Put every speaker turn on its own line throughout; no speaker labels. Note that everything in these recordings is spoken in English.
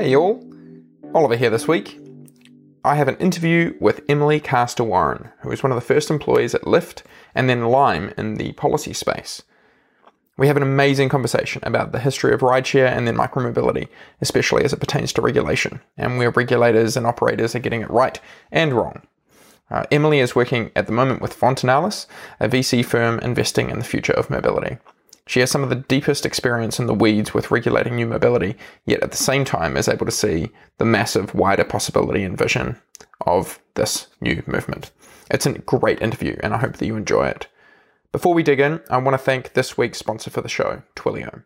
Hey, y'all. Oliver here this week. I have an interview with Emily Castor Warren, who is one of the first employees at Lyft and then Lime in the policy space. We have an amazing conversation about the history of rideshare and then micromobility, especially as it pertains to regulation, and where regulators and operators are getting it right and wrong. Uh, Emily is working at the moment with Fontinalis, a VC firm investing in the future of mobility. She has some of the deepest experience in the weeds with regulating new mobility, yet at the same time is able to see the massive, wider possibility and vision of this new movement. It's a great interview, and I hope that you enjoy it. Before we dig in, I want to thank this week's sponsor for the show, Twilio.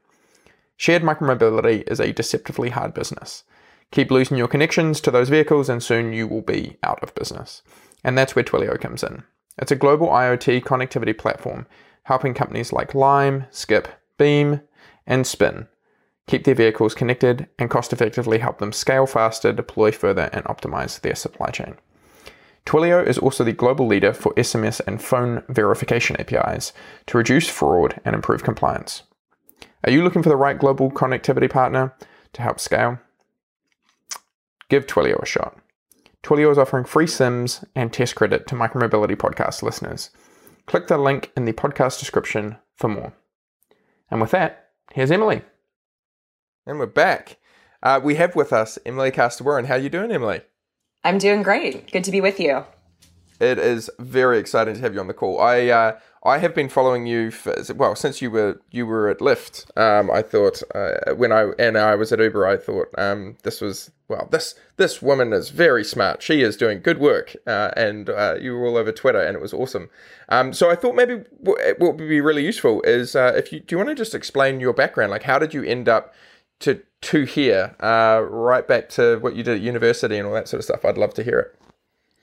Shared micromobility is a deceptively hard business. Keep losing your connections to those vehicles, and soon you will be out of business. And that's where Twilio comes in. It's a global IoT connectivity platform helping companies like Lime, Skip, Beam, and Spin keep their vehicles connected and cost effectively help them scale faster, deploy further, and optimize their supply chain. Twilio is also the global leader for SMS and phone verification APIs to reduce fraud and improve compliance. Are you looking for the right global connectivity partner to help scale? Give Twilio a shot. Twilio is offering free SIMs and test credit to Micromobility podcast listeners. Click the link in the podcast description for more. And with that, here's Emily. And we're back. Uh, we have with us Emily Castor Warren. How are you doing, Emily?
I'm doing great. Good to be with you.
It is very exciting to have you on the call. I uh, I have been following you for well since you were you were at Lyft. Um, I thought uh, when I and I was at Uber, I thought um, this was well this this woman is very smart. She is doing good work, uh, and uh, you were all over Twitter, and it was awesome. Um, so I thought maybe what would be really useful is uh, if you do you want to just explain your background, like how did you end up to to here, uh, right back to what you did at university and all that sort of stuff. I'd love to hear it.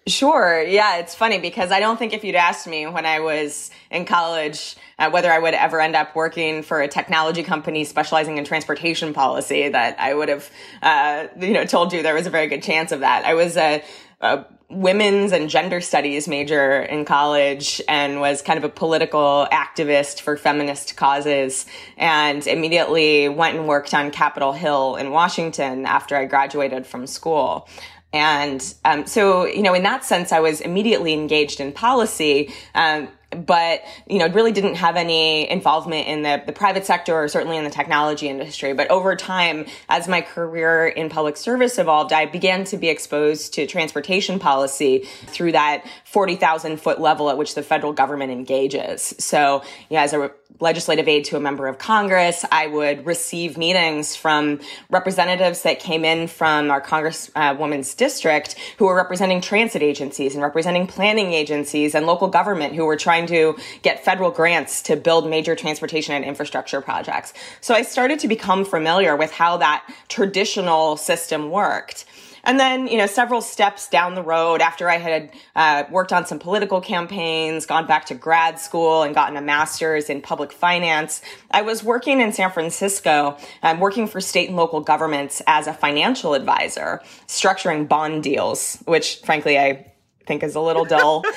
Sure. Yeah, it's funny because I don't think if you'd asked me when I was in college uh, whether I would ever end up working for a technology company specializing in transportation policy, that I would have, uh, you know, told you there was a very good chance of that. I was a, a women's and gender studies major in college and was kind of a political activist for feminist causes and immediately went and worked on Capitol Hill in Washington after I graduated from school. And um, so, you know, in that sense, I was immediately engaged in policy. Um, but you know really didn't have any involvement in the, the private sector or certainly in the technology industry. But over time as my career in public service evolved i began to be exposed to transportation policy through that 40000 foot level at which the federal government engages. So you know, as a legislative aide to a member of congress i would receive meetings from representatives that came in from our congresswoman's uh, district who were representing transit agencies and representing planning agencies and local government who were trying trying to get federal grants to build major transportation and infrastructure projects. So I started to become familiar with how that traditional system worked. And then, you know, several steps down the road after I had uh, worked on some political campaigns, gone back to grad school and gotten a master's in public finance, I was working in San Francisco, um, working for state and local governments as a financial advisor, structuring bond deals, which frankly I think is a little dull.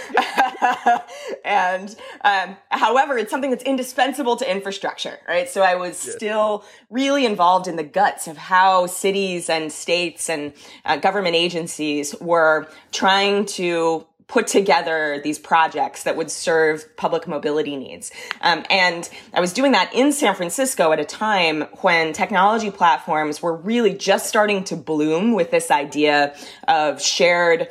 and um, however, it's something that's indispensable to infrastructure, right? So I was yes. still really involved in the guts of how cities and states and uh, government agencies were trying to put together these projects that would serve public mobility needs. Um, and I was doing that in San Francisco at a time when technology platforms were really just starting to bloom with this idea of shared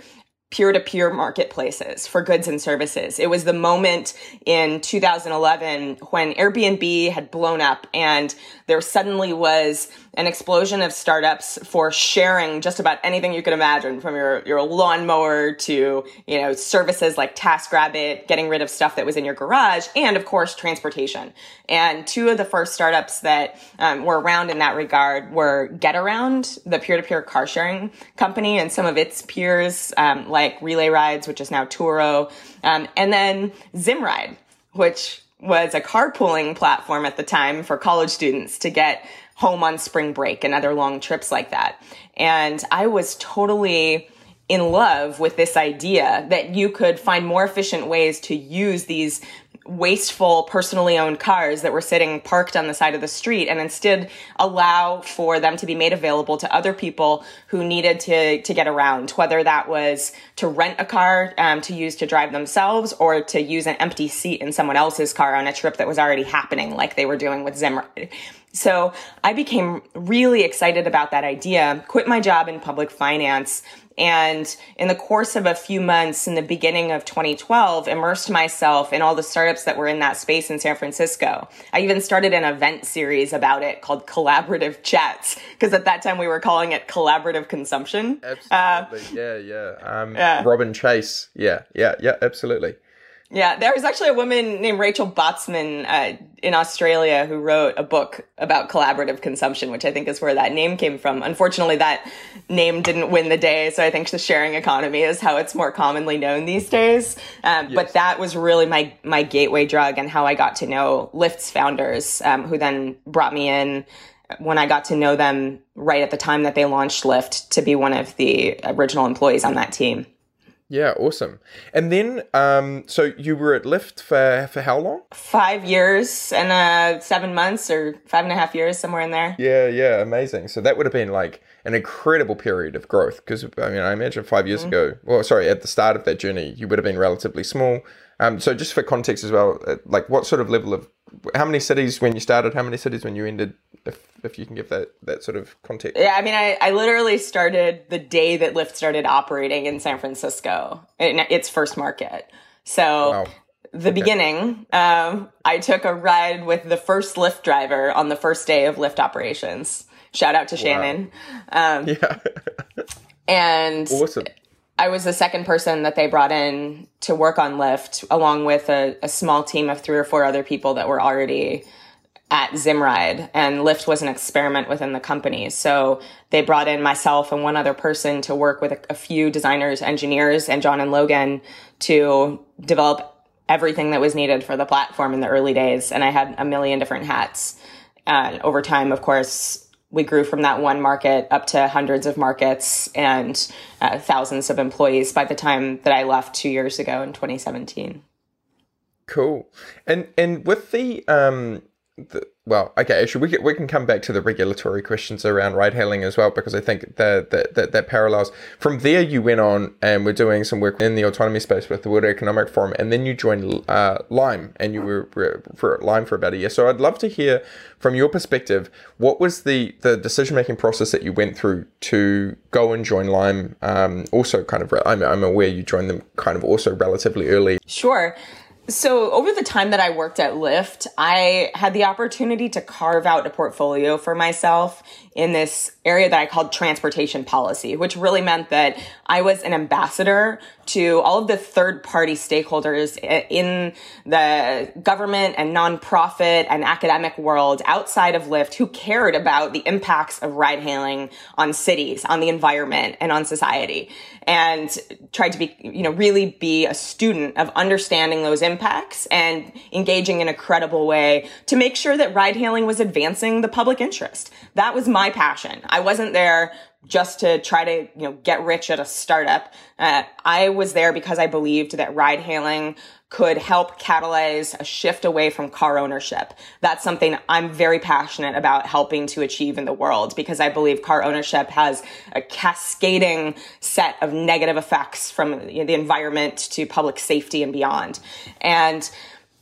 peer to peer marketplaces for goods and services. It was the moment in 2011 when Airbnb had blown up and there suddenly was an explosion of startups for sharing just about anything you could imagine from your, your lawnmower to, you know, services like TaskRabbit, getting rid of stuff that was in your garage, and of course, transportation. And two of the first startups that um, were around in that regard were GetAround, the peer-to-peer car sharing company, and some of its peers, um, like RelayRides, which is now Turo, um, and then Zimride, which was a carpooling platform at the time for college students to get home on spring break and other long trips like that. And I was totally in love with this idea that you could find more efficient ways to use these wasteful personally owned cars that were sitting parked on the side of the street and instead allow for them to be made available to other people who needed to, to get around, whether that was to rent a car um, to use to drive themselves or to use an empty seat in someone else's car on a trip that was already happening like they were doing with Zimride. So I became really excited about that idea, quit my job in public finance, and in the course of a few months in the beginning of 2012, immersed myself in all the startups that were in that space in San Francisco. I even started an event series about it called Collaborative Chats, because at that time we were calling it collaborative consumption.
Absolutely. Uh, yeah, yeah. Um, yeah. Robin Chase. Yeah, yeah, yeah, absolutely.
Yeah, there was actually a woman named Rachel Botsman uh, in Australia who wrote a book about collaborative consumption, which I think is where that name came from. Unfortunately, that name didn't win the day, so I think the sharing economy is how it's more commonly known these days. Um, yes. But that was really my my gateway drug and how I got to know Lyft's founders, um, who then brought me in when I got to know them right at the time that they launched Lyft to be one of the original employees on that team.
Yeah, awesome. And then, um, so you were at Lyft for for how long?
Five years and uh, seven months, or five and a half years, somewhere in there.
Yeah, yeah, amazing. So that would have been like an incredible period of growth. Because I mean, I imagine five years mm-hmm. ago, well, sorry, at the start of that journey, you would have been relatively small. Um, so just for context as well, uh, like what sort of level of how many cities when you started? How many cities when you ended? If if you can give that that sort of context.
Yeah, I mean, I, I literally started the day that Lyft started operating in San Francisco, in its first market. So. Wow. The okay. beginning, um, I took a ride with the first Lyft driver on the first day of Lyft operations. Shout out to Shannon. Wow. Um, yeah. and
awesome.
I was the second person that they brought in to work on Lyft, along with a, a small team of three or four other people that were already at Zimride, and Lyft was an experiment within the company. So they brought in myself and one other person to work with a, a few designers, engineers, and John and Logan to develop everything that was needed for the platform in the early days. And I had a million different hats. Uh, over time, of course, we grew from that one market up to hundreds of markets and uh, thousands of employees by the time that I left two years ago in 2017.
Cool. And and with the um the, well, okay, actually, we can, we can come back to the regulatory questions around ride hailing as well, because I think that, that, that, that parallels. From there, you went on and were doing some work in the autonomy space with the World Economic Forum, and then you joined uh, Lime, and you were for Lime for about a year. So I'd love to hear from your perspective, what was the, the decision making process that you went through to go and join Lime? Um, also, kind of, I'm, I'm aware you joined them kind of also relatively early.
Sure. So, over the time that I worked at Lyft, I had the opportunity to carve out a portfolio for myself in this area that I called transportation policy, which really meant that I was an ambassador to all of the third party stakeholders in the government and nonprofit and academic world outside of Lyft who cared about the impacts of ride hailing on cities, on the environment, and on society and tried to be, you know, really be a student of understanding those impacts and engaging in a credible way to make sure that ride hailing was advancing the public interest. That was my passion. I wasn't there just to try to you know get rich at a startup. Uh, I was there because I believed that ride hailing could help catalyze a shift away from car ownership. That's something I'm very passionate about helping to achieve in the world because I believe car ownership has a cascading set of negative effects from you know, the environment to public safety and beyond. And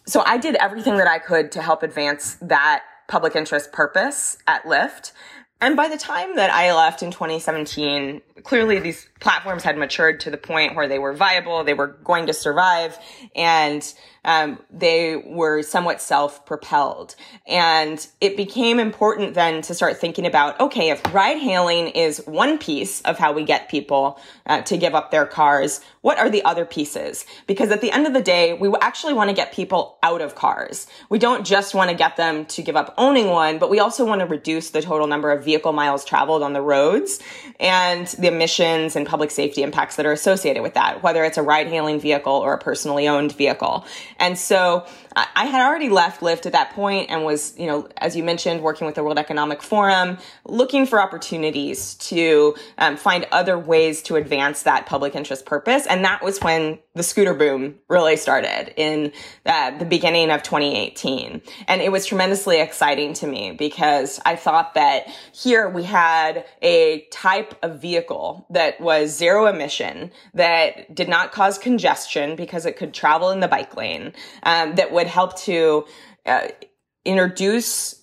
so I did everything that I could to help advance that public interest purpose at Lyft And by the time that I left in 2017, clearly these platforms had matured to the point where they were viable, they were going to survive, and um, they were somewhat self-propelled. And it became important then to start thinking about, okay, if ride hailing is one piece of how we get people uh, to give up their cars, what are the other pieces? Because at the end of the day, we actually want to get people out of cars. We don't just want to get them to give up owning one, but we also want to reduce the total number of vehicle miles traveled on the roads and the emissions and public safety impacts that are associated with that, whether it's a ride hailing vehicle or a personally owned vehicle. And so I had already left Lyft at that point and was, you know, as you mentioned, working with the World Economic Forum, looking for opportunities to um, find other ways to advance that public interest purpose. And that was when the scooter boom really started in uh, the beginning of 2018. And it was tremendously exciting to me because I thought that here we had a type of vehicle that was zero emission, that did not cause congestion because it could travel in the bike lane, um, that would help to uh, introduce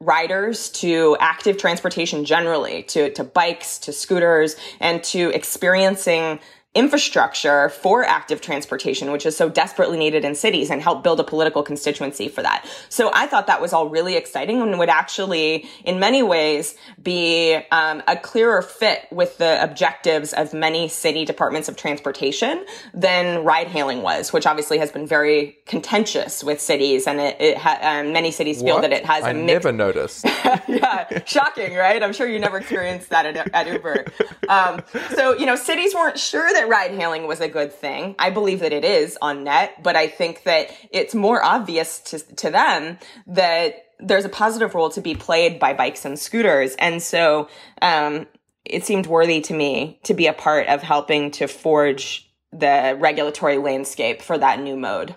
riders to active transportation generally, to, to bikes, to scooters, and to experiencing infrastructure for active transportation, which is so desperately needed in cities and help build a political constituency for that. So I thought that was all really exciting and would actually, in many ways, be um, a clearer fit with the objectives of many city departments of transportation than ride hailing was, which obviously has been very contentious with cities and it, it ha- um, many cities feel
What?
that it has
I
a mixed
never noticed.
yeah, shocking, right? I'm sure you never experienced that at, at Uber. Um, so, you know, cities weren't sure that ride hailing was a good thing. I believe that it is on net, but I think that it's more obvious to, to them that there's a positive role to be played by bikes and scooters. And so, um, it seemed worthy to me to be a part of helping to forge the regulatory landscape for that new mode.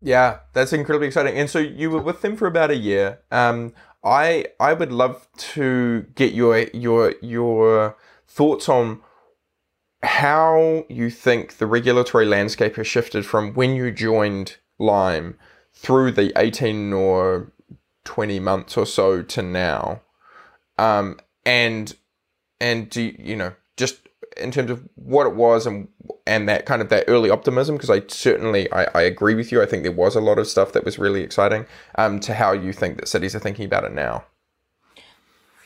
Yeah, that's incredibly exciting. And so you were with them for about a year. Um, I I would love to get your your your thoughts on how you think the regulatory landscape has shifted from when you joined Lime through the 18 or 20 months or so to now. Um, and and do you, you know just in terms of what it was and and that kind of that early optimism because I certainly I, I agree with you I think there was a lot of stuff that was really exciting um, to how you think that cities are thinking about it now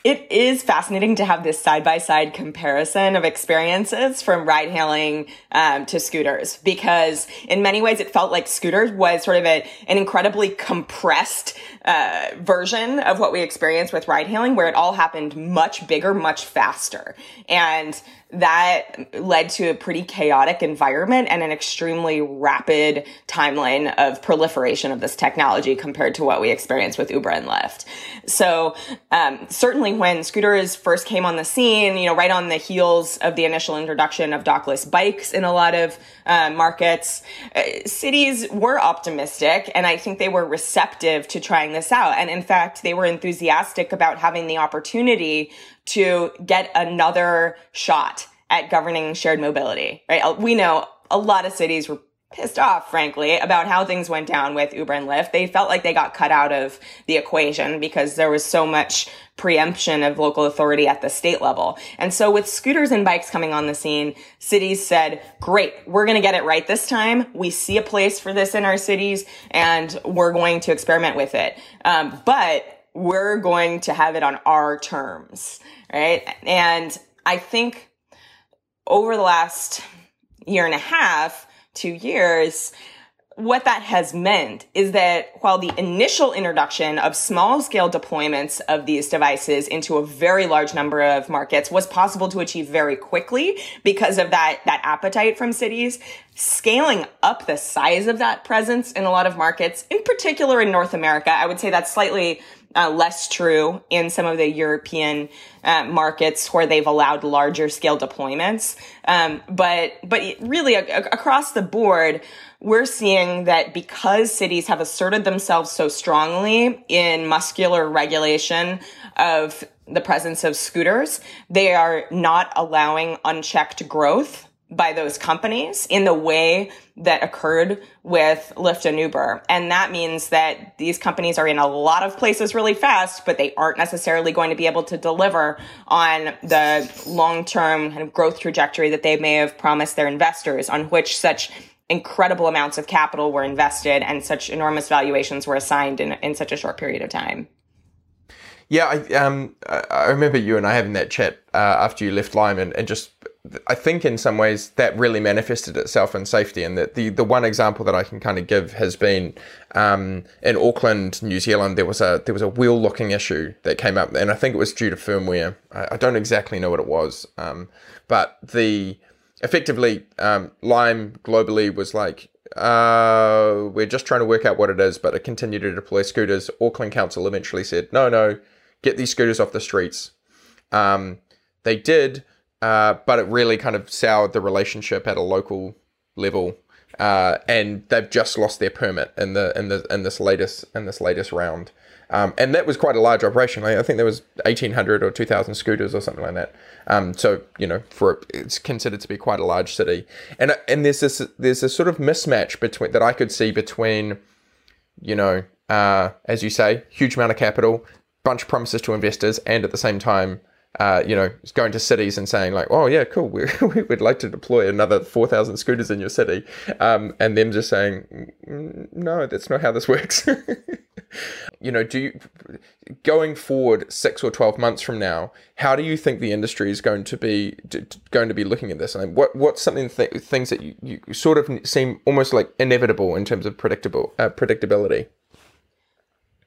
It is fascinating to have this side by side comparison of experiences from ride hailing um, to scooters because in many ways it felt like scooters was sort of a, an incredibly compressed uh, version of what we experienced with ride hailing where it all happened much bigger, much faster. And that led to a pretty chaotic environment and an extremely rapid timeline of proliferation of this technology compared to what we experienced with Uber and Lyft. So, um, certainly when scooters first came on the scene, you know, right on the heels of the initial introduction of dockless bikes in a lot of uh, markets, uh, cities were optimistic and I think they were receptive to trying this out. And in fact, they were enthusiastic about having the opportunity to get another shot at governing shared mobility, right? Uh, We know a lot of cities were pissed off, frankly, about how things went down with Uber and Lyft. They felt like they got cut out of the equation because there was so much preemption of local authority at the state level. And so with scooters and bikes coming on the scene, cities said, great, we're going to get it right this time. We see a place for this in our cities and we're going to experiment with it. Um, but we're going to have it on our terms, right? And I think over the last year and a half, two years, what that has meant is that while the initial introduction of small scale deployments of these devices into a very large number of markets was possible to achieve very quickly because of that, that appetite from cities, scaling up the size of that presence in a lot of markets, in particular in North America, I would say that's slightly uh, less true in some of the European uh, markets where they've allowed larger scale deployments. Um, but but really a- across the board, we're seeing that because cities have asserted themselves so strongly in muscular regulation of the presence of scooters, they are not allowing unchecked growth by those companies in the way that occurred with Lyft and Uber. And that means that these companies are in a lot of places really fast, but they aren't necessarily going to be able to deliver on the long-term kind of growth trajectory that they may have promised their investors on which such incredible amounts of capital were invested and such enormous valuations were assigned in, in such a short period of time.
Yeah, I, um, I remember you and I having that chat uh, after you left Lime, and, and just I think in some ways that really manifested itself in safety. And that the, the one example that I can kind of give has been um, in Auckland, New Zealand. There was a there was a wheel locking issue that came up, and I think it was due to firmware. I, I don't exactly know what it was, um, but the effectively um, Lime globally was like uh, we're just trying to work out what it is, but it continued to deploy scooters. Auckland Council eventually said, no, no, get these scooters off the streets. Um, they did, uh, but it really kind of soured the relationship at a local level. Uh, and they've just lost their permit in the in the in this latest in this latest round, um, and that was quite a large operation. I think there was eighteen hundred or two thousand scooters or something like that. Um, so you know, for it's considered to be quite a large city, and and there's this there's a sort of mismatch between that I could see between, you know, uh, as you say, huge amount of capital, bunch of promises to investors, and at the same time, uh, you know, going to cities and saying like, "Oh yeah, cool, we would like to deploy another four thousand scooters in your city," um, and them just saying, mm, "No, that's not how this works." you know, do you going forward six or twelve months from now? How do you think the industry is going to be going to be looking at this? And what what's something th- things that you, you sort of seem almost like inevitable in terms of predictable uh, predictability?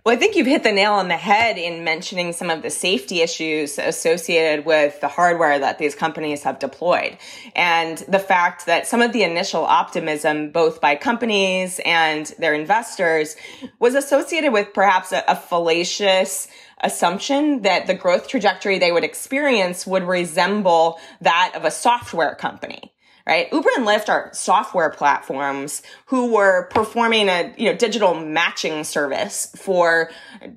Well, I think you've hit the nail on the head in mentioning some of the safety issues associated with the hardware that these companies have deployed. And the fact that some of the initial optimism, both by companies and their investors, was associated with perhaps a, a fallacious assumption that the growth trajectory they would experience would resemble that of a software company right? Uber and Lyft are software platforms who were performing a, you know, digital matching service for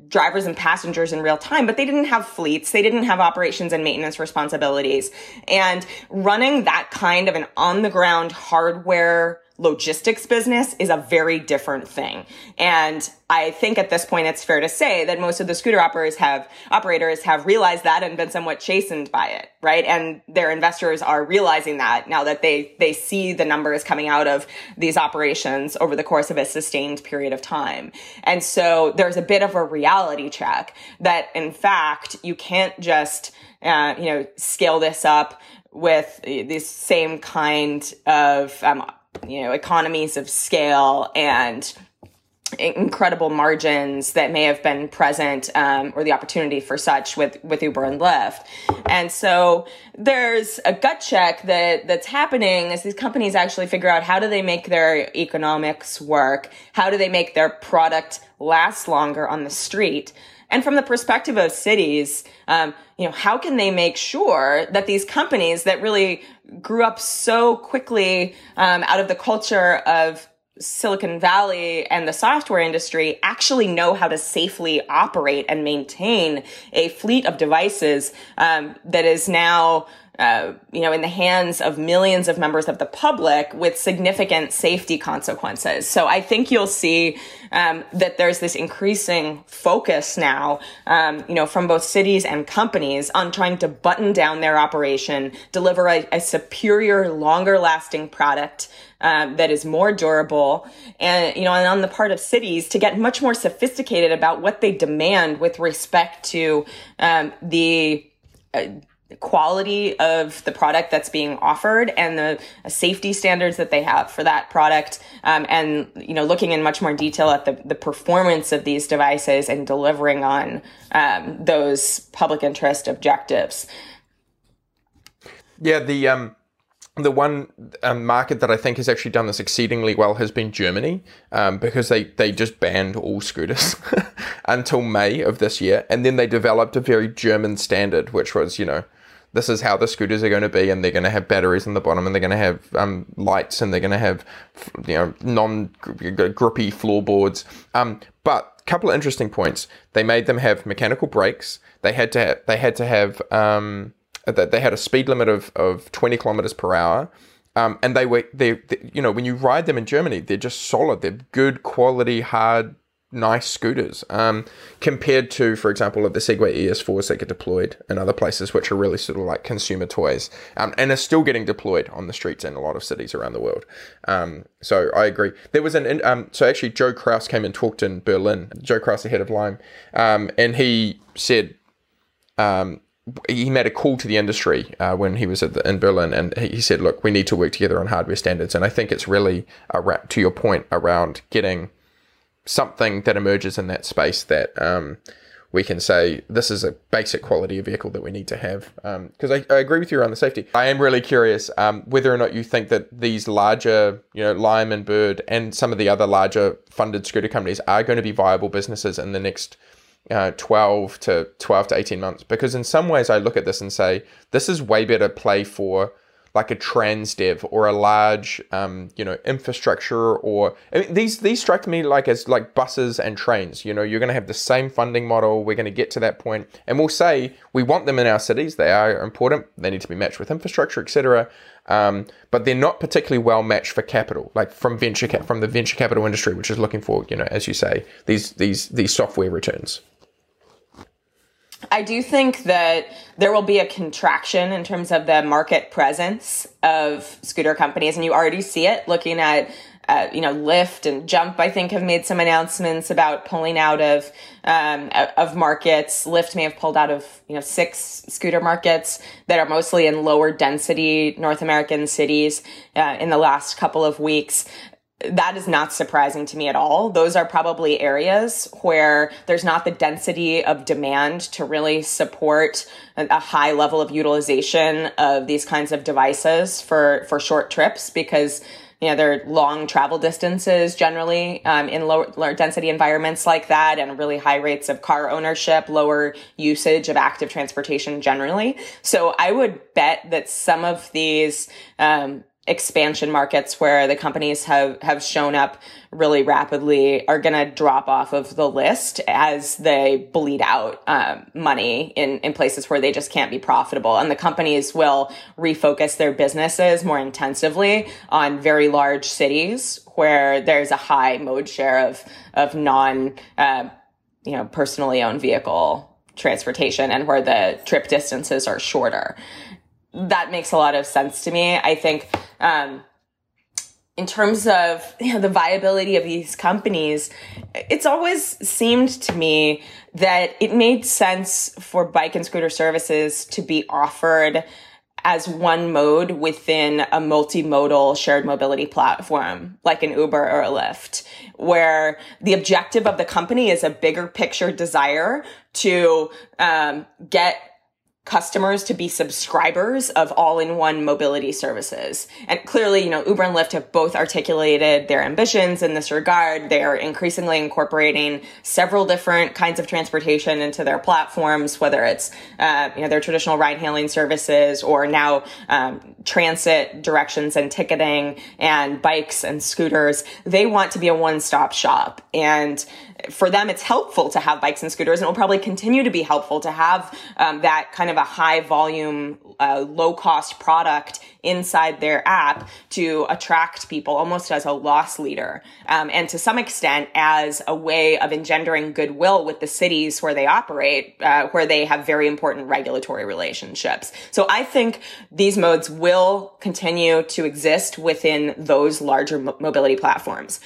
drivers and passengers in real time, but they didn't have fleets. They didn't have operations and maintenance responsibilities. And running that kind of an on the ground hardware logistics business is a very different thing. And I think at this point it's fair to say that most of the scooter operators have operators have realized that and been somewhat chastened by it, right? And their investors are realizing that now that they they see the numbers coming out of these operations over the course of a sustained period of time. And so there's a bit of a reality check that in fact you can't just uh, you know scale this up with this same kind of um, you know, economies of scale and incredible margins that may have been present um, or the opportunity for such with with Uber and Lyft. And so there's a gut check that that's happening as these companies actually figure out how do they make their economics work? How do they make their product last longer on the street? And from the perspective of cities, um, you know, how can they make sure that these companies that really grew up so quickly um, out of the culture of Silicon Valley and the software industry actually know how to safely operate and maintain a fleet of devices um, that is now uh, you know, in the hands of millions of members of the public with significant safety consequences. So I think you'll see um, that there's this increasing focus now, um, you know, from both cities and companies on trying to button down their operation, deliver a, a superior, longer lasting product um, that is more durable, and you know, and on the part of cities to get much more sophisticated about what they demand with respect to um, the uh, quality of the product that's being offered and the safety standards that they have for that product um, and you know looking in much more detail at the, the performance of these devices and delivering on um, those public interest objectives.
Yeah the um the one um, market that I think has actually done this exceedingly well has been Germany, um, because they, they just banned all scooters until May of this year, and then they developed a very German standard, which was you know this is how the scooters are going to be, and they're going to have batteries in the bottom, and they're going to have um, lights, and they're going to have you know non grippy floorboards. Um, but a couple of interesting points. They made them have mechanical brakes. They had to have, they had to have um, they had a speed limit of, of 20 kilometers per hour Um, and they were they, they, you know, when you ride them in Germany, they're just solid. They're good quality, hard nice scooters um, compared to, for example, of the Segway ES4s that get deployed in other places, which are really sort of like consumer toys um, and are still getting deployed on the streets in a lot of cities around the world. Um, so I agree. There was an, um, so actually Joe Kraus came and talked in Berlin, Joe Kraus, the head of Lime, um, and he said, um, he made a call to the industry uh, when he was the, in Berlin, and he said, "Look, we need to work together on hardware standards." And I think it's really a, to your point around getting something that emerges in that space that um, we can say this is a basic quality of vehicle that we need to have. Because um, I, I, agree with you around the safety. I am really curious um, whether or not you think that these larger, you know, Lime and Bird and some of the other larger funded scooter companies are going to be viable businesses in the next. Uh, 12 to 12 to 18 months because in some ways I look at this and say this is way better play for like a Transdev or a large, um, you know, infrastructure or I mean, these these strike me like as like buses and trains. You know, you're going to have the same funding model. We're going to get to that point, and we'll say we want them in our cities. They are important. They need to be matched with infrastructure, etc. Um, but they're not particularly well matched for capital, like from venture cap- from the venture capital industry, which is looking for, you know, as you say, these these these software returns.
I do think that there will be a contraction in terms of the market presence of scooter companies, and you already see it looking at. Uh, you know, Lyft and Jump, I think, have made some announcements about pulling out of um, of markets. Lyft may have pulled out of you know six scooter markets that are mostly in lower density North American cities uh, in the last couple of weeks that is not surprising to me at all. Those are probably areas where there's not the density of demand to really support a high level of utilization of these kinds of devices for, for short trips because you know, they're long travel distances generally um, in lower, lower, density environments like that, and really high rates of car ownership, lower usage of active transportation generally. So I would bet that some of these um, expansion markets where the companies have have shown up really rapidly are going to drop off of the list as they bleed out um, money in in places where they just can't be profitable. And the companies will refocus their businesses more intensively on very large cities where there's a high mode share of of non uh, you know personally owned vehicle transportation and where the trip distances are shorter that makes a lot of sense to me. I think um, in terms of you know, the viability of these companies, it's always seemed to me that it made sense for bike and scooter services to be offered as one mode within a multimodal shared mobility platform like an Uber or a Lyft, where the objective of the company is a bigger picture desire to um, get customers to be subscribers of all-in-one mobility services. And clearly, you know, Uber and Lyft have both articulated their ambitions in this regard. They are increasingly incorporating several different kinds of transportation into their platforms, whether it's, uh, you know, their traditional ride-hailing services or now um, transit directions and ticketing and bikes and scooters. They want to be a one-stop shop. And for them, it's helpful to have bikes and scooters, and it will probably continue to be helpful to have um, that kind of a high volume, uh, low cost product inside their app to attract people almost as a loss leader. Um, and to some extent, as a way of engendering goodwill with the cities where they operate, uh, where they have very important regulatory relationships. So I think these modes will continue to exist within those larger mobility platforms.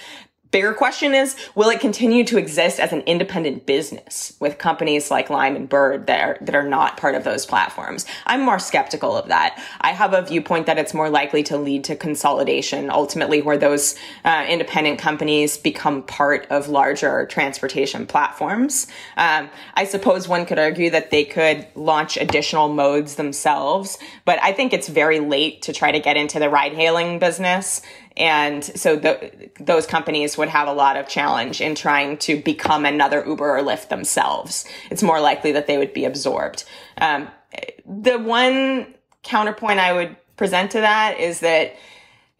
Bigger question is, will it continue to exist as an independent business with companies like Lime and Bird that are, that are not part of those platforms? I'm more skeptical of that. I have a viewpoint that it's more likely to lead to consolidation, ultimately where those uh, independent companies become part of larger transportation platforms. Um, I suppose one could argue that they could launch additional modes themselves, but I think it's very late to try to get into the ride hailing business. And so the, those companies would have a lot of challenge in trying to become another Uber or Lyft themselves. It's more likely that they would be absorbed. Um, the one counterpoint I would present to that is that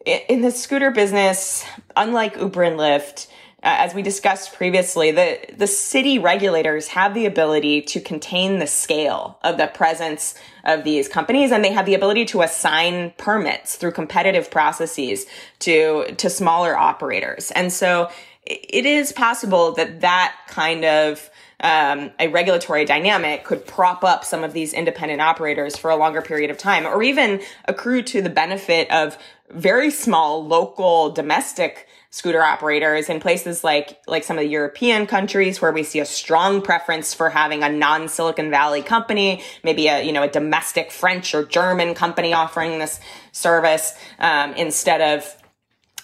in the scooter business, unlike Uber and Lyft, as we discussed previously, the, the city regulators have the ability to contain the scale of the presence of these companies and they have the ability to assign permits through competitive processes to, to smaller operators. And so it is possible that that kind of um, a regulatory dynamic could prop up some of these independent operators for a longer period of time, or even accrue to the benefit of very small local domestic scooter operators in places like like some of the European countries where we see a strong preference for having a non Silicon Valley company, maybe a you know a domestic French or German company offering this service um, instead of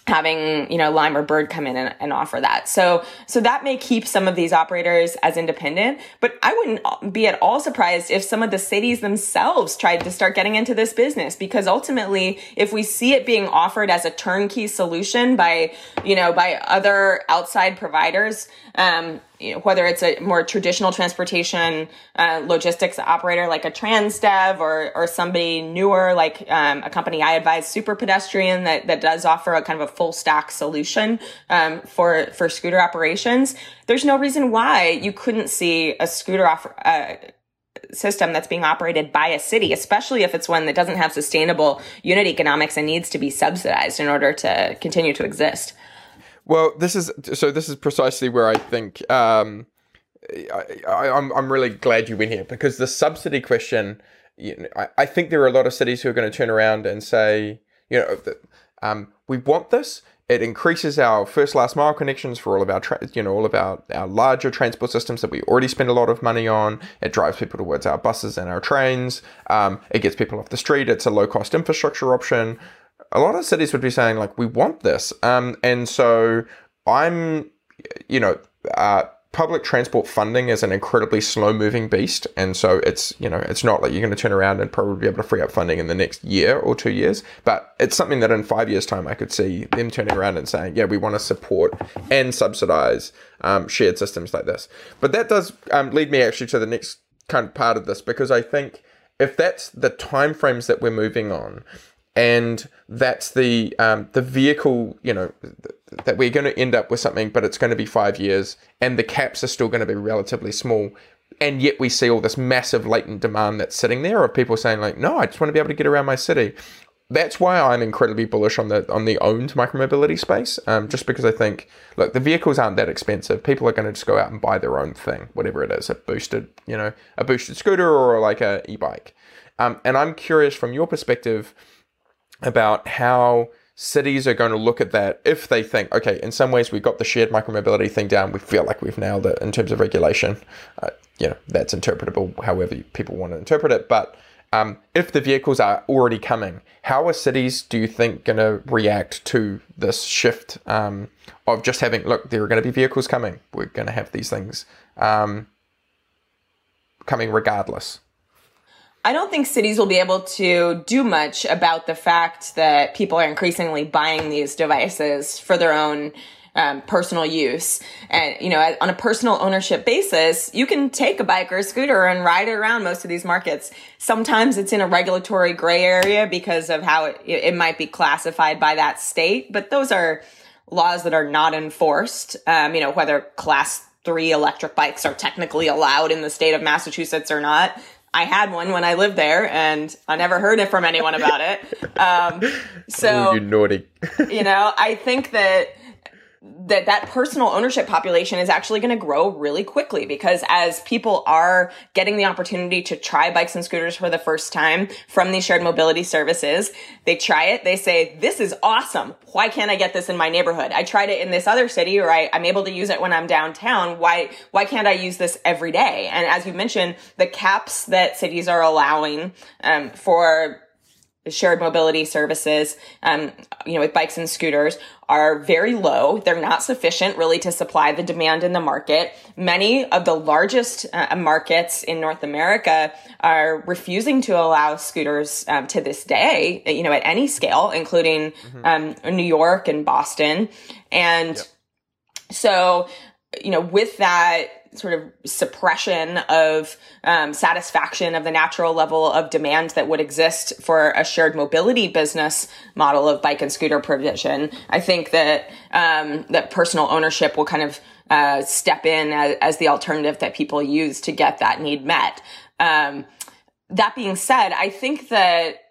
having you know lime or bird come in and, and, offer that. So so that may keep some of these operators as independent but i wouldn't be at all surprised if some of the cities themselves tried to start getting into this business because ultimately if we see it being offered as a turnkey solution by you know by other outside providers um, you know, whether it's a more traditional transportation uh, logistics operator like a Transdev or or somebody newer like um, a company I advise, Superpedestrian, that that does offer a kind of a full stack solution um, for for scooter operations. There's no reason why you couldn't see a scooter offer. Uh, system that's being operated by a city, especially if it's one that doesn't have sustainable unit economics and needs to be subsidized in order to continue to exist.
Well, this is so. This is precisely where I think um, I, am I'm, I'm really glad you went here because the subsidy question. You know, I, I think there are a lot of cities who are going to turn around and say, you know, um, we want this. It increases our first last mile connections for all of our, tra- you know, all of our, our larger transport systems that we already spend a lot of money on. It drives people towards our buses and our trains. Um, it gets people off the street. It's a low cost infrastructure option a lot of cities would be saying like we want this. Um, and so i'm you know uh, public transport funding is an incredibly slow moving beast. And so it's you know it's not like you're going to turn around and probably be able to free up funding in the next year or two years. But it's something that in five years time i could see them turning around and saying yeah we want to support and subsidize um, shared systems like this. But that does um, lead me actually to the next kind of part of this because i think if that's the timeframes that we're moving on and that's the um, the vehicle you know th- that we're going to end up with something but it's going to be five years and the caps are still going to be relatively small. And yet we see all this massive latent demand that's sitting there of people saying like no i just want to be able to get around my city. That's why i'm incredibly bullish on the on the owned micromobility space um, just because i think look the vehicles aren't that expensive. People are going to just go out and buy their own thing whatever it is a boosted you know a boosted scooter or like a e-bike. Um, and i'm curious from your perspective about how cities are going to look at that if they think, okay, in some ways we've got the shared micromobility thing down, we feel like we've nailed it in terms of regulation. Uh, you know, that's interpretable however people want to interpret it. But um, if the vehicles are already coming, how are cities, do you think, going to react to this shift um, of just having, look, there are going to be vehicles coming. We're going to have these things um, coming regardless.
I don't think cities will be able to do much about the fact that people are increasingly buying these devices for their own um, personal use. And, you know, on a personal ownership basis, you can take a bike or a scooter and ride it around most of these markets. Sometimes it's in a regulatory gray area because of how it, it might be classified by that state, but those are laws that are not enforced. Um, you know, whether class three electric bikes are technically allowed in the state of Massachusetts or not. I had one when I lived there, and I never heard it from anyone about it. Um, so
Ooh, you naughty.
you know, I think that that that personal ownership population is actually going to grow really quickly because as people are getting the opportunity to try bikes and scooters for the first time from these shared mobility services, they try it. They say, this is awesome. Why can't I get this in my neighborhood? I tried it in this other city or I, I'm able to use it when I'm downtown. Why, why can't I use this every day? And as you mentioned, the caps that cities are allowing, um, for shared mobility services, um, you know, with bikes and scooters are very low. They're not sufficient really to supply the demand in the market. Many of the largest uh, markets in North America are refusing to allow scooters um, to this day, you know, at any scale, including mm-hmm. um, New York and Boston. And yep. so, you know, with that, sort of suppression of um, satisfaction of the natural level of demand that would exist for a shared mobility business model of bike and scooter provision. I think that um, that personal ownership will kind of uh, step in as, as, the alternative that people use to get that need met. Um, that being said, I think that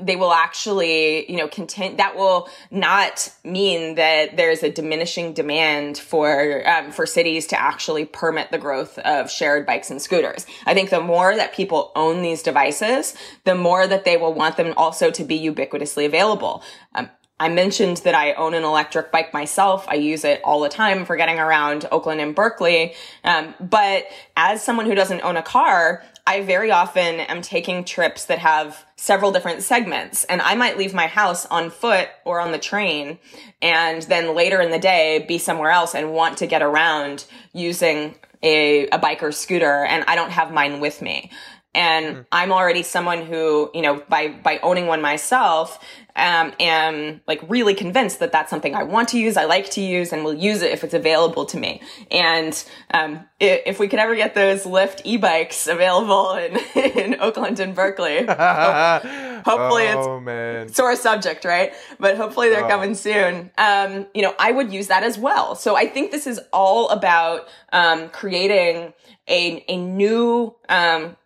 they will actually, you know, content that will not mean that there's a diminishing demand for um, for cities to actually permit the growth of shared bikes and scooters. I think the more that people own these devices, the more that they will want them also to be ubiquitously available. Um, I mentioned that I own an electric bike myself. I use it all the time for getting around Oakland and Berkeley. Um, but as someone who doesn't own a car, I very often am taking trips that have several different segments and I might leave my house on foot or on the train and then later in the day be somewhere else and want to get around using a, a bike or scooter and I don't have mine with me. And mm-hmm. I'm already someone who, you know, by, by owning one myself, um, am like really convinced that that's something I want to use, I like to use, and will use it if it's available to me. And um, if, we could ever get those Lyft e-bikes available in, in Oakland and Berkeley, hopefully oh, it's man. sore subject, right? But hopefully they're oh. coming soon. Um, you know, I would use that as well. So I think this is all about um, creating a, a new um,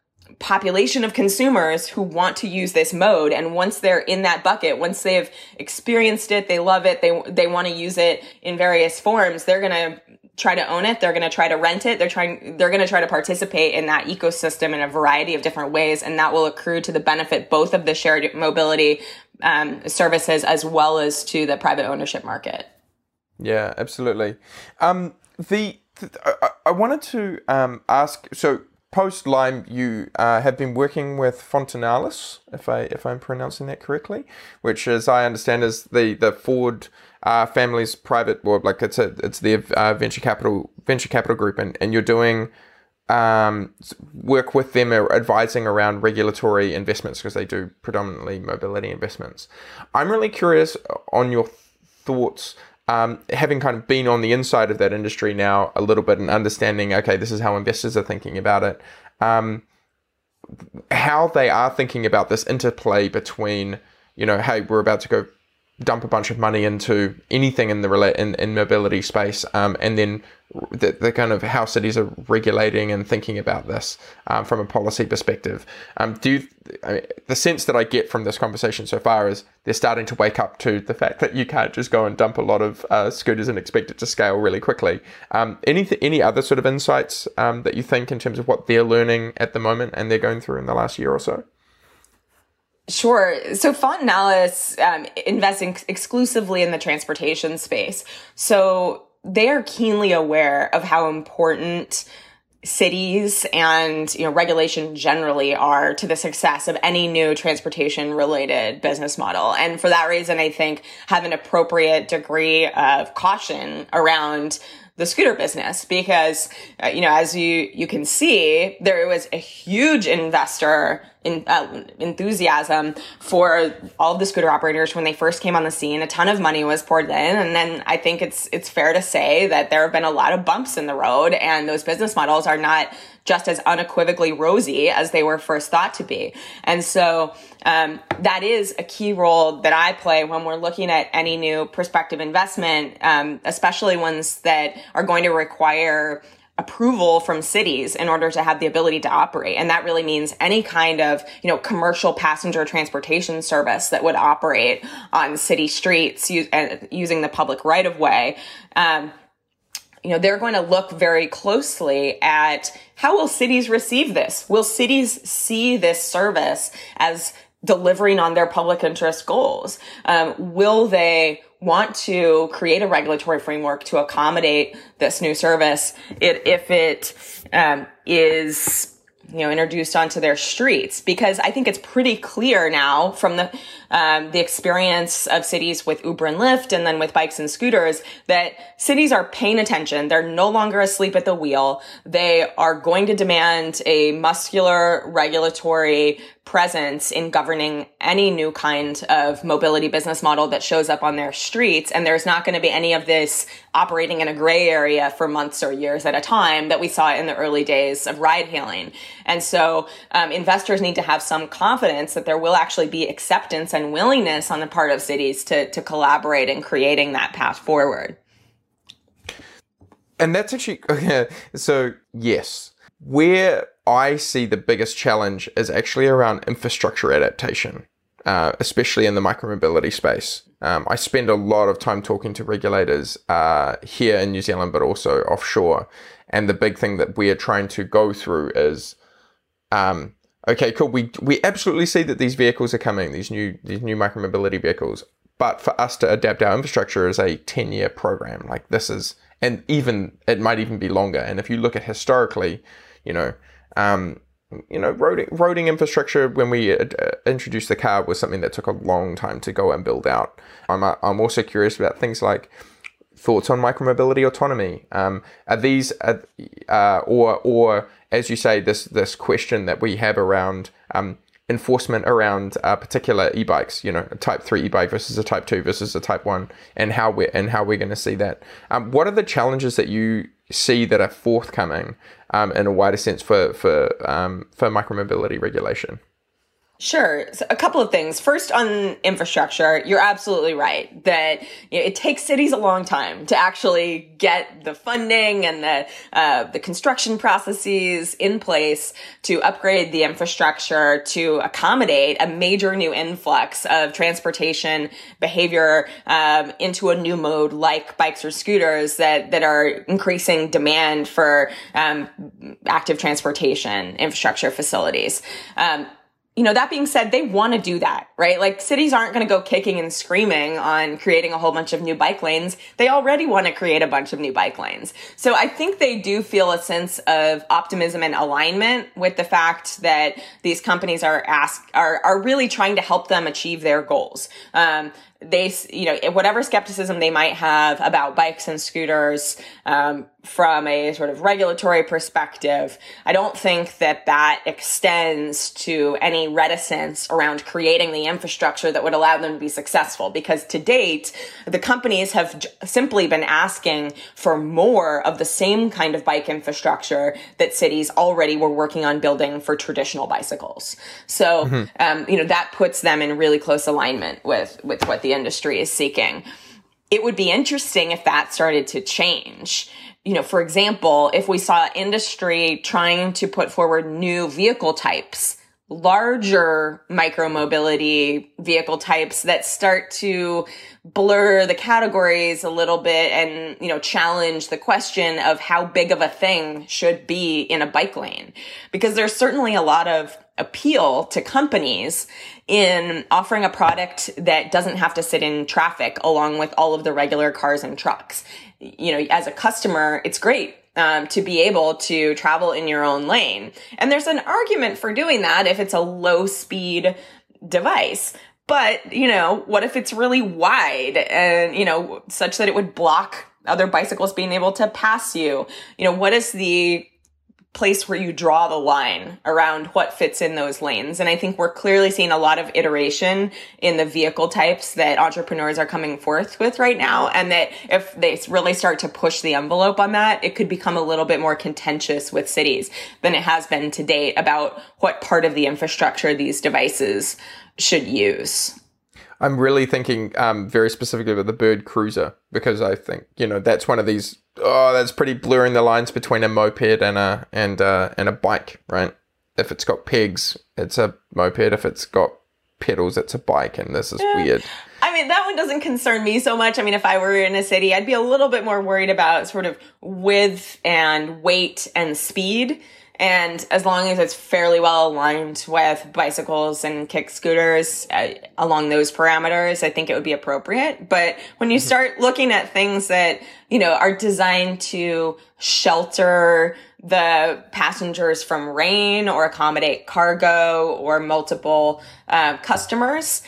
population of consumers who want to use this mode. And once they're in that bucket, once they've experienced it, they love it, they, they want to use it in various forms, they're going to try to own it. They're going to try to rent it. They're trying, they're going to try to participate in that ecosystem in a variety of different ways. And that will accrue to the benefit both of the shared mobility um, services as well as to the private ownership market.
Yeah, absolutely. Um, the, I, I, wanted to um, ask so post Lime, you uh, have been working with Fontinalis, if I if I'm pronouncing that correctly, which, as I understand, is the the Ford uh, family's private or like it's a it's their uh, venture capital venture capital group, and and you're doing. Um, work with them advising around regulatory investments because they do predominantly mobility investments. I'm really curious on your thoughts um, having kind of been on the inside of that industry now a little bit and understanding, okay, this is how investors are thinking about it, um, how they are thinking about this interplay between, you know, hey, we're about to go dump a bunch of money into anything in the in, in mobility space, um, and then the, the, kind of how cities are regulating and thinking about this um, from a policy perspective. Um, do you, I mean, the sense that I get from this conversation so far is they're starting to wake up to the fact that you can't just go and dump a lot of uh, scooters and expect it to scale really quickly. Um, any any other sort of insights um, that you think in terms of what they're learning at the moment and they're going through in the last year or so?
Sure. So Fontinalis um, investing exclusively in the transportation space. So they are keenly aware of how important cities and you know regulation generally are to the success of any new transportation related business model and for that reason i think have an appropriate degree of caution around the scooter business because uh, you know as you you can see there was a huge investor in, uh, enthusiasm for all the scooter operators when they first came on the scene. A ton of money was poured in, and then I think it's it's fair to say that there have been a lot of bumps in the road, and those business models are not just as unequivocally rosy as they were first thought to be. And so um, that is a key role that I play when we're looking at any new prospective investment, um, especially ones that are going to require approval from cities in order to have the ability to operate. And that really means any kind of, you know, commercial passenger transportation service that would operate on city streets uh, using the public right of way. Um, you know, they're going to look very closely at how will cities receive this? Will cities see this service as delivering on their public interest goals? Um, will they want to create a regulatory framework to accommodate this new service it, if it um, is you know introduced onto their streets because I think it's pretty clear now from the um, the experience of cities with Uber and Lyft and then with bikes and scooters that cities are paying attention. They're no longer asleep at the wheel. They are going to demand a muscular regulatory presence in governing any new kind of mobility business model that shows up on their streets. And there's not going to be any of this operating in a gray area for months or years at a time that we saw in the early days of ride hailing. And so um, investors need to have some confidence that there will actually be acceptance and willingness on the part of cities to, to collaborate in creating that path forward.
And that's actually, okay, so yes, where I see the biggest challenge is actually around infrastructure adaptation, uh, especially in the micromobility space. Um, I spend a lot of time talking to regulators uh, here in New Zealand, but also offshore. And the big thing that we are trying to go through is, um, okay, cool. We we absolutely see that these vehicles are coming, these new these new micromobility vehicles. But for us to adapt our infrastructure is a ten year program. Like this is, and even it might even be longer. And if you look at historically, you know, um, you know, roading, roading infrastructure when we uh, introduced the car was something that took a long time to go and build out. I'm, uh, I'm also curious about things like thoughts on micromobility autonomy. Um, are these, uh, uh, or or as you say, this this question that we have around um, enforcement around uh, particular e-bikes, you know, a Type Three e-bike versus a Type Two versus a Type One, and how we're and how we're going to see that. Um, what are the challenges that you see that are forthcoming um, in a wider sense for for um, for micromobility regulation?
Sure. So a couple of things. First, on infrastructure, you're absolutely right that you know, it takes cities a long time to actually get the funding and the uh, the construction processes in place to upgrade the infrastructure to accommodate a major new influx of transportation behavior um, into a new mode like bikes or scooters that that are increasing demand for um, active transportation infrastructure facilities. Um, you know, that being said, they want to do that, right? Like cities aren't going to go kicking and screaming on creating a whole bunch of new bike lanes. They already want to create a bunch of new bike lanes. So I think they do feel a sense of optimism and alignment with the fact that these companies are ask are, are really trying to help them achieve their goals. Um, they, you know, whatever skepticism they might have about bikes and scooters um, from a sort of regulatory perspective, I don't think that that extends to any reticence around creating the infrastructure that would allow them to be successful. Because to date, the companies have j- simply been asking for more of the same kind of bike infrastructure that cities already were working on building for traditional bicycles. So, mm-hmm. um, you know, that puts them in really close alignment with with what the industry is seeking. It would be interesting if that started to change. You know, for example, if we saw industry trying to put forward new vehicle types, larger micromobility vehicle types that start to blur the categories a little bit and, you know, challenge the question of how big of a thing should be in a bike lane. Because there's certainly a lot of appeal to companies in offering a product that doesn't have to sit in traffic along with all of the regular cars and trucks. You know, as a customer, it's great um, to be able to travel in your own lane. And there's an argument for doing that if it's a low speed device. But, you know, what if it's really wide and, you know, such that it would block other bicycles being able to pass you? You know, what is the place where you draw the line around what fits in those lanes. And I think we're clearly seeing a lot of iteration in the vehicle types that entrepreneurs are coming forth with right now. And that if they really start to push the envelope on that, it could become a little bit more contentious with cities than it has been to date about what part of the infrastructure these devices should use.
I'm really thinking um, very specifically about the Bird Cruiser because I think you know that's one of these. Oh, that's pretty blurring the lines between a moped and a and uh, and a bike, right? If it's got pegs, it's a moped. If it's got pedals, it's a bike, and this is weird.
I mean, that one doesn't concern me so much. I mean, if I were in a city, I'd be a little bit more worried about sort of width and weight and speed and as long as it's fairly well aligned with bicycles and kick scooters uh, along those parameters, I think it would be appropriate. But when you mm-hmm. start looking at things that, you know, are designed to shelter the passengers from rain or accommodate cargo or multiple uh, customers,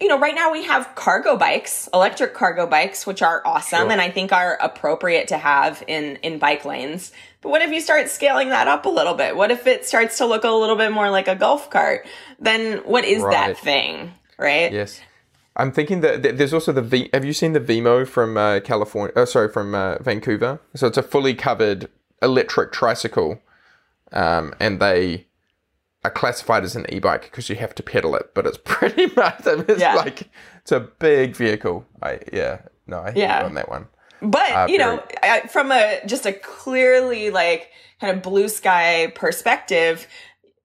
you know, right now we have cargo bikes, electric cargo bikes, which are awesome
Sure.
and I think are appropriate to have in, in bike lanes. But what if you start scaling that up a little bit? What if it starts to look a little bit more like a golf cart? Then what is
Right.
that thing? Right?
Yes. I'm thinking that there's also the V. Have you seen the Veemo from uh, California? Oh, sorry, from uh, Vancouver. So it's a fully covered electric tricycle, um, and they are classified as an e-bike because you have to pedal it, but it's pretty much it's
Yeah.
like it's a big vehicle. I yeah no I hear
Yeah.
you on that one.
But
Uh,
you know, I- from a just a clearly like kind of blue sky perspective,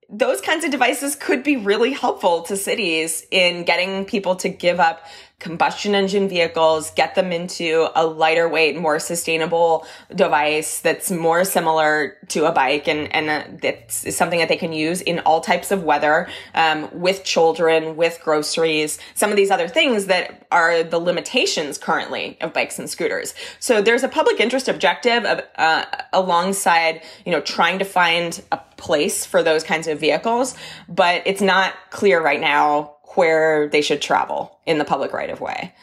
those kinds of devices could be really helpful to cities in getting people to give up combustion engine vehicles, get them into a lighter weight, more sustainable device that's more similar to a bike and, and uh, that's something that they can use in all types of weather, um, with children, with groceries, some of these other things that are the limitations currently of bikes and scooters. So there's a public interest objective of, uh, alongside, you know, trying to find a place for those kinds of vehicles, but it's not clear right now where they should travel in the public right of way.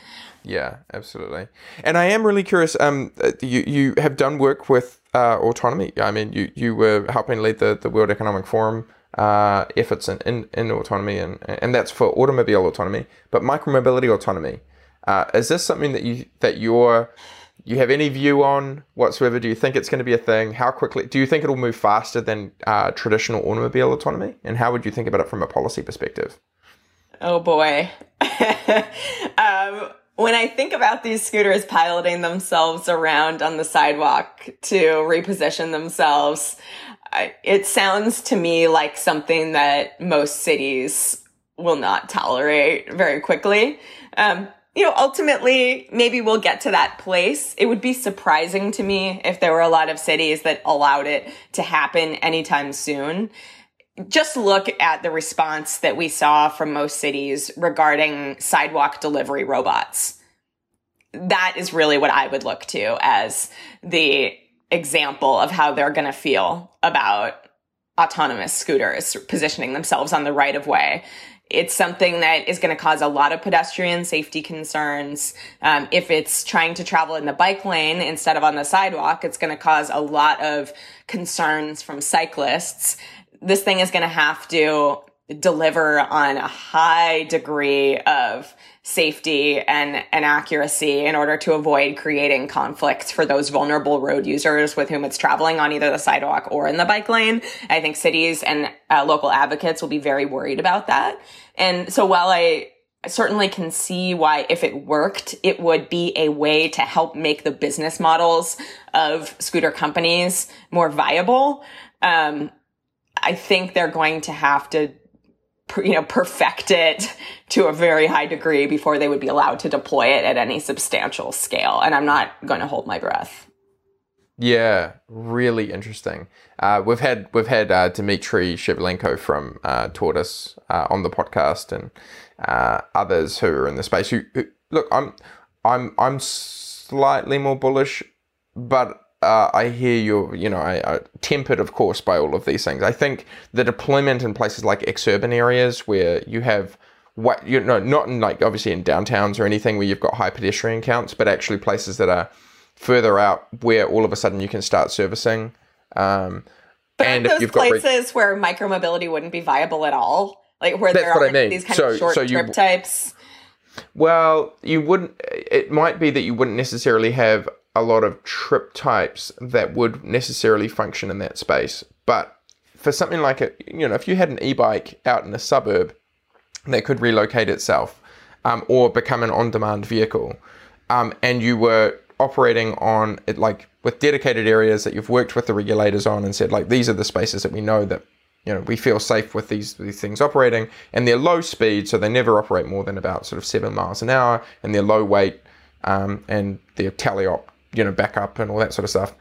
Yeah, absolutely. And I am really curious. Um, uh, you you have done work with uh, autonomy. I mean, you you were helping lead the, the World Economic Forum uh, efforts in, in, in autonomy, and and that's for automobile autonomy. But micromobility autonomy uh, is this something that you that you're you have any view on whatsoever? Do you think it's going to be a thing? How quickly? Do you think it'll move faster than uh, traditional automobile autonomy? And how would you think about it from a policy perspective?
Oh boy. um, when I think about these scooters piloting themselves around on the sidewalk to reposition themselves, it sounds to me like something that most cities will not tolerate very quickly. Um, you know, ultimately, maybe we'll get to that place. It would be surprising to me if there were a lot of cities that allowed it to happen anytime soon just look at the response that we saw from most cities regarding sidewalk delivery robots. That is really what I would look to as the example of how they're going to feel about autonomous scooters positioning themselves on the right of way. It's something that is going to cause a lot of pedestrian safety concerns. Um, if it's trying to travel in the bike lane instead of on the sidewalk, it's going to cause a lot of concerns from cyclists this thing is going to have to deliver on a high degree of safety and, and accuracy in order to avoid creating conflicts for those vulnerable road users with whom it's traveling on either the sidewalk or in the bike lane. I think cities and uh, local advocates will be very worried about that. And so while I certainly can see why if it worked, it would be a way to help make the business models of scooter companies more viable. Um, I think they're going to have to, you know, perfect it to a very high degree before they would be allowed to deploy it at any substantial scale. And I'm not going to hold my breath.
Yeah, really interesting. Uh, we've had we've had uh, Dmitry Shevelenko from uh, Tortoise uh, on the podcast, and uh, others who are in the space. Who, who look, I'm I'm I'm slightly more bullish, but uh, I hear you. You know, I, I tempered, of course, by all of these things. I think the deployment in places like ex-urban areas where you have what you know, not in like obviously in downtowns or anything where you've got high pedestrian counts, but actually places that are further out where all of a sudden you can start servicing. Um,
But
and if
those
you've got re-
places where micromobility wouldn't be viable at all, like where
That's
there
what I
are
mean.
these kind
So-
of short
so you-
trip types.
Well, you wouldn't. It might be that you wouldn't necessarily have a lot of trip types that would necessarily function in that space. But for something like a, you know, if you had an e-bike out in a suburb that could relocate itself, um, or become an on-demand vehicle, um, and you were operating on it like with dedicated areas that you've worked with the regulators on and said like these are the spaces that we know that you know we feel safe with these these things operating and they're low speed so they never operate more than about sort of seven miles an hour and they're low weight um, and they're teleop you know backup and all that sort of stuff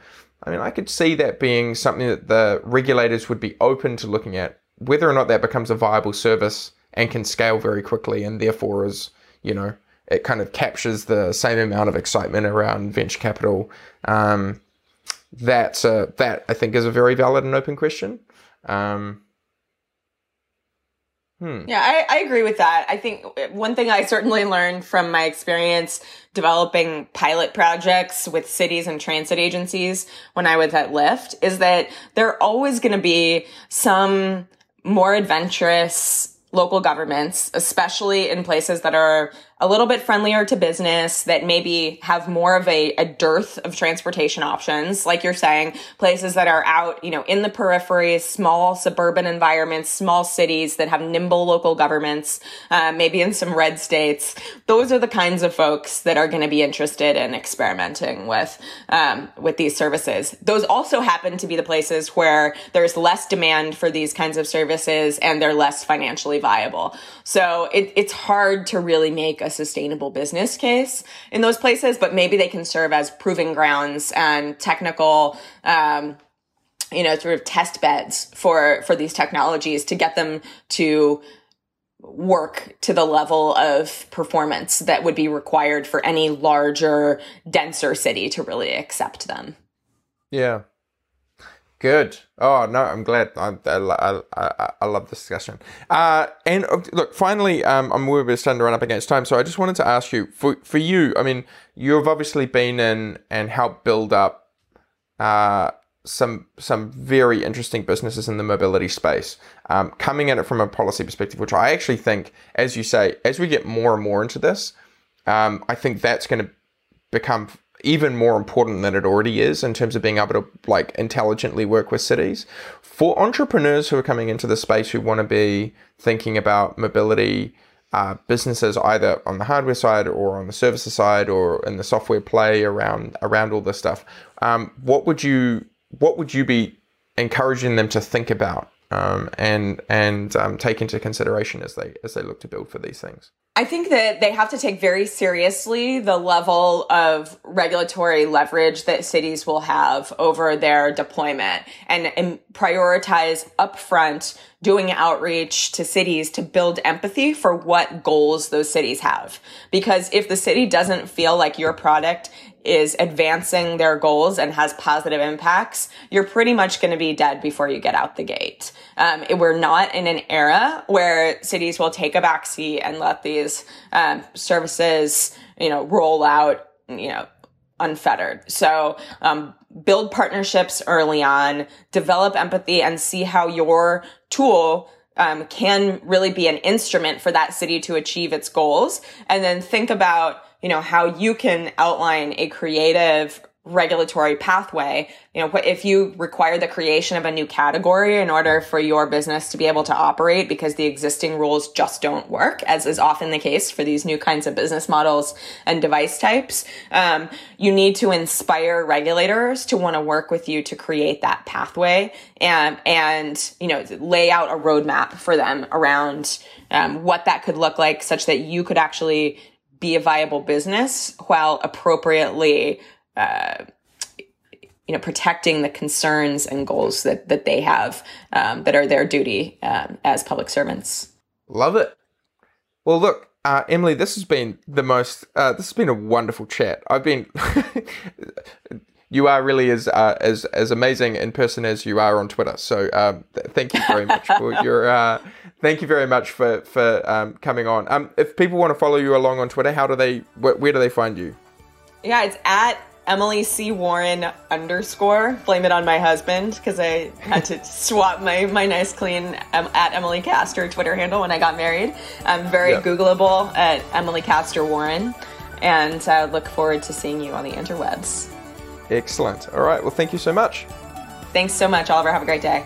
i mean i could see that being something that the regulators would be open to looking at whether or not that becomes a viable service and can scale very quickly and therefore is you know it kind of captures the same amount of excitement around venture capital um, that's a, that I think is a very valid and open question. Um,
Hmm. Yeah, I, I agree with that. I think one thing I certainly learned from my experience developing pilot projects with cities and transit agencies when I was at Lyft is that there are always going to be some more adventurous local governments, especially in places that are a little bit friendlier to business, that maybe have more of a, a dearth of transportation options. Like you're saying, places that are out, you know, in the periphery, small suburban environments, small cities that have nimble local governments, uh, maybe in some red states. Those are the kinds of folks that are going to be interested in experimenting with, um, with these services. Those also happen to be the places where there's less demand for these kinds of services and they're less financially viable. So it, it's hard to really make a sustainable business case in those places, but maybe they can serve as proving grounds and technical, um, you know, sort of test beds for, for these technologies to get them to work to the level of performance that would be required for any larger, denser city to really accept them.
Yeah. Good. Oh no, I'm glad. I I, I, I love this discussion. Uh, and uh, look, finally, um, I'm we're starting to run up against time, so I just wanted to ask you for for you. I mean, you've obviously been in and helped build up uh, some some very interesting businesses in the mobility space. Um, coming at it from a policy perspective, which I actually think, as you say, as we get more and more into this, um, I think that's going to become even more important than it already is in terms of being able to like intelligently work with cities. For entrepreneurs who are coming into the space who want to be thinking about mobility uh, businesses either on the hardware side or on the services side or in the software play around around all this stuff, um, what would you what would you be encouraging them to think about um, and and um, take into consideration as they as they look to build for these things?
I think that they have to take very seriously the level of regulatory leverage that cities will have over their deployment and, and, prioritize upfront doing outreach to cities to build empathy for what goals those cities have. Because if the city doesn't feel like your product is advancing their goals and has positive impacts, you're pretty much going to be dead before you get out the gate. Um, we're not in an era where cities will take a backseat and let these um, services, you know, roll out, you know, unfettered. So, um, build partnerships early on, develop empathy, and see how your tool um, can really be an instrument for that city to achieve its goals. And then think about you know, how you can outline a creative regulatory pathway. You know, if you require the creation of a new category in order for your business to be able to operate because the existing rules just don't work, as is often the case for these new kinds of business models and device types, um, you need to inspire regulators to want to work with you to create that pathway and, and, you know, lay out a roadmap for them around um, what that could look like such that you could actually be a viable business while appropriately uh, you know protecting the concerns and goals that that they have um, that are their duty um, as public servants.
Love it. Well look uh, emily this has been the most uh, this has been a wonderful chat. I've been you are really as uh, as as amazing in person as you are on twitter. So um, th- thank you very much for your uh, thank you very much for for um, coming on. Um, if people want to follow you along on Twitter, how do they? Wh- where do they find you?
Yeah, it's at Emily C Warren underscore. Blame it on my husband because I had to swap my my nice clean um, at Emily Castor Twitter handle when I got married. I'm very yep. Googleable at Emily Castor Warren, and I look forward to seeing you on the interwebs.
Excellent. All right. Well, thank you so much.
Thanks so much, Oliver. Have a great day.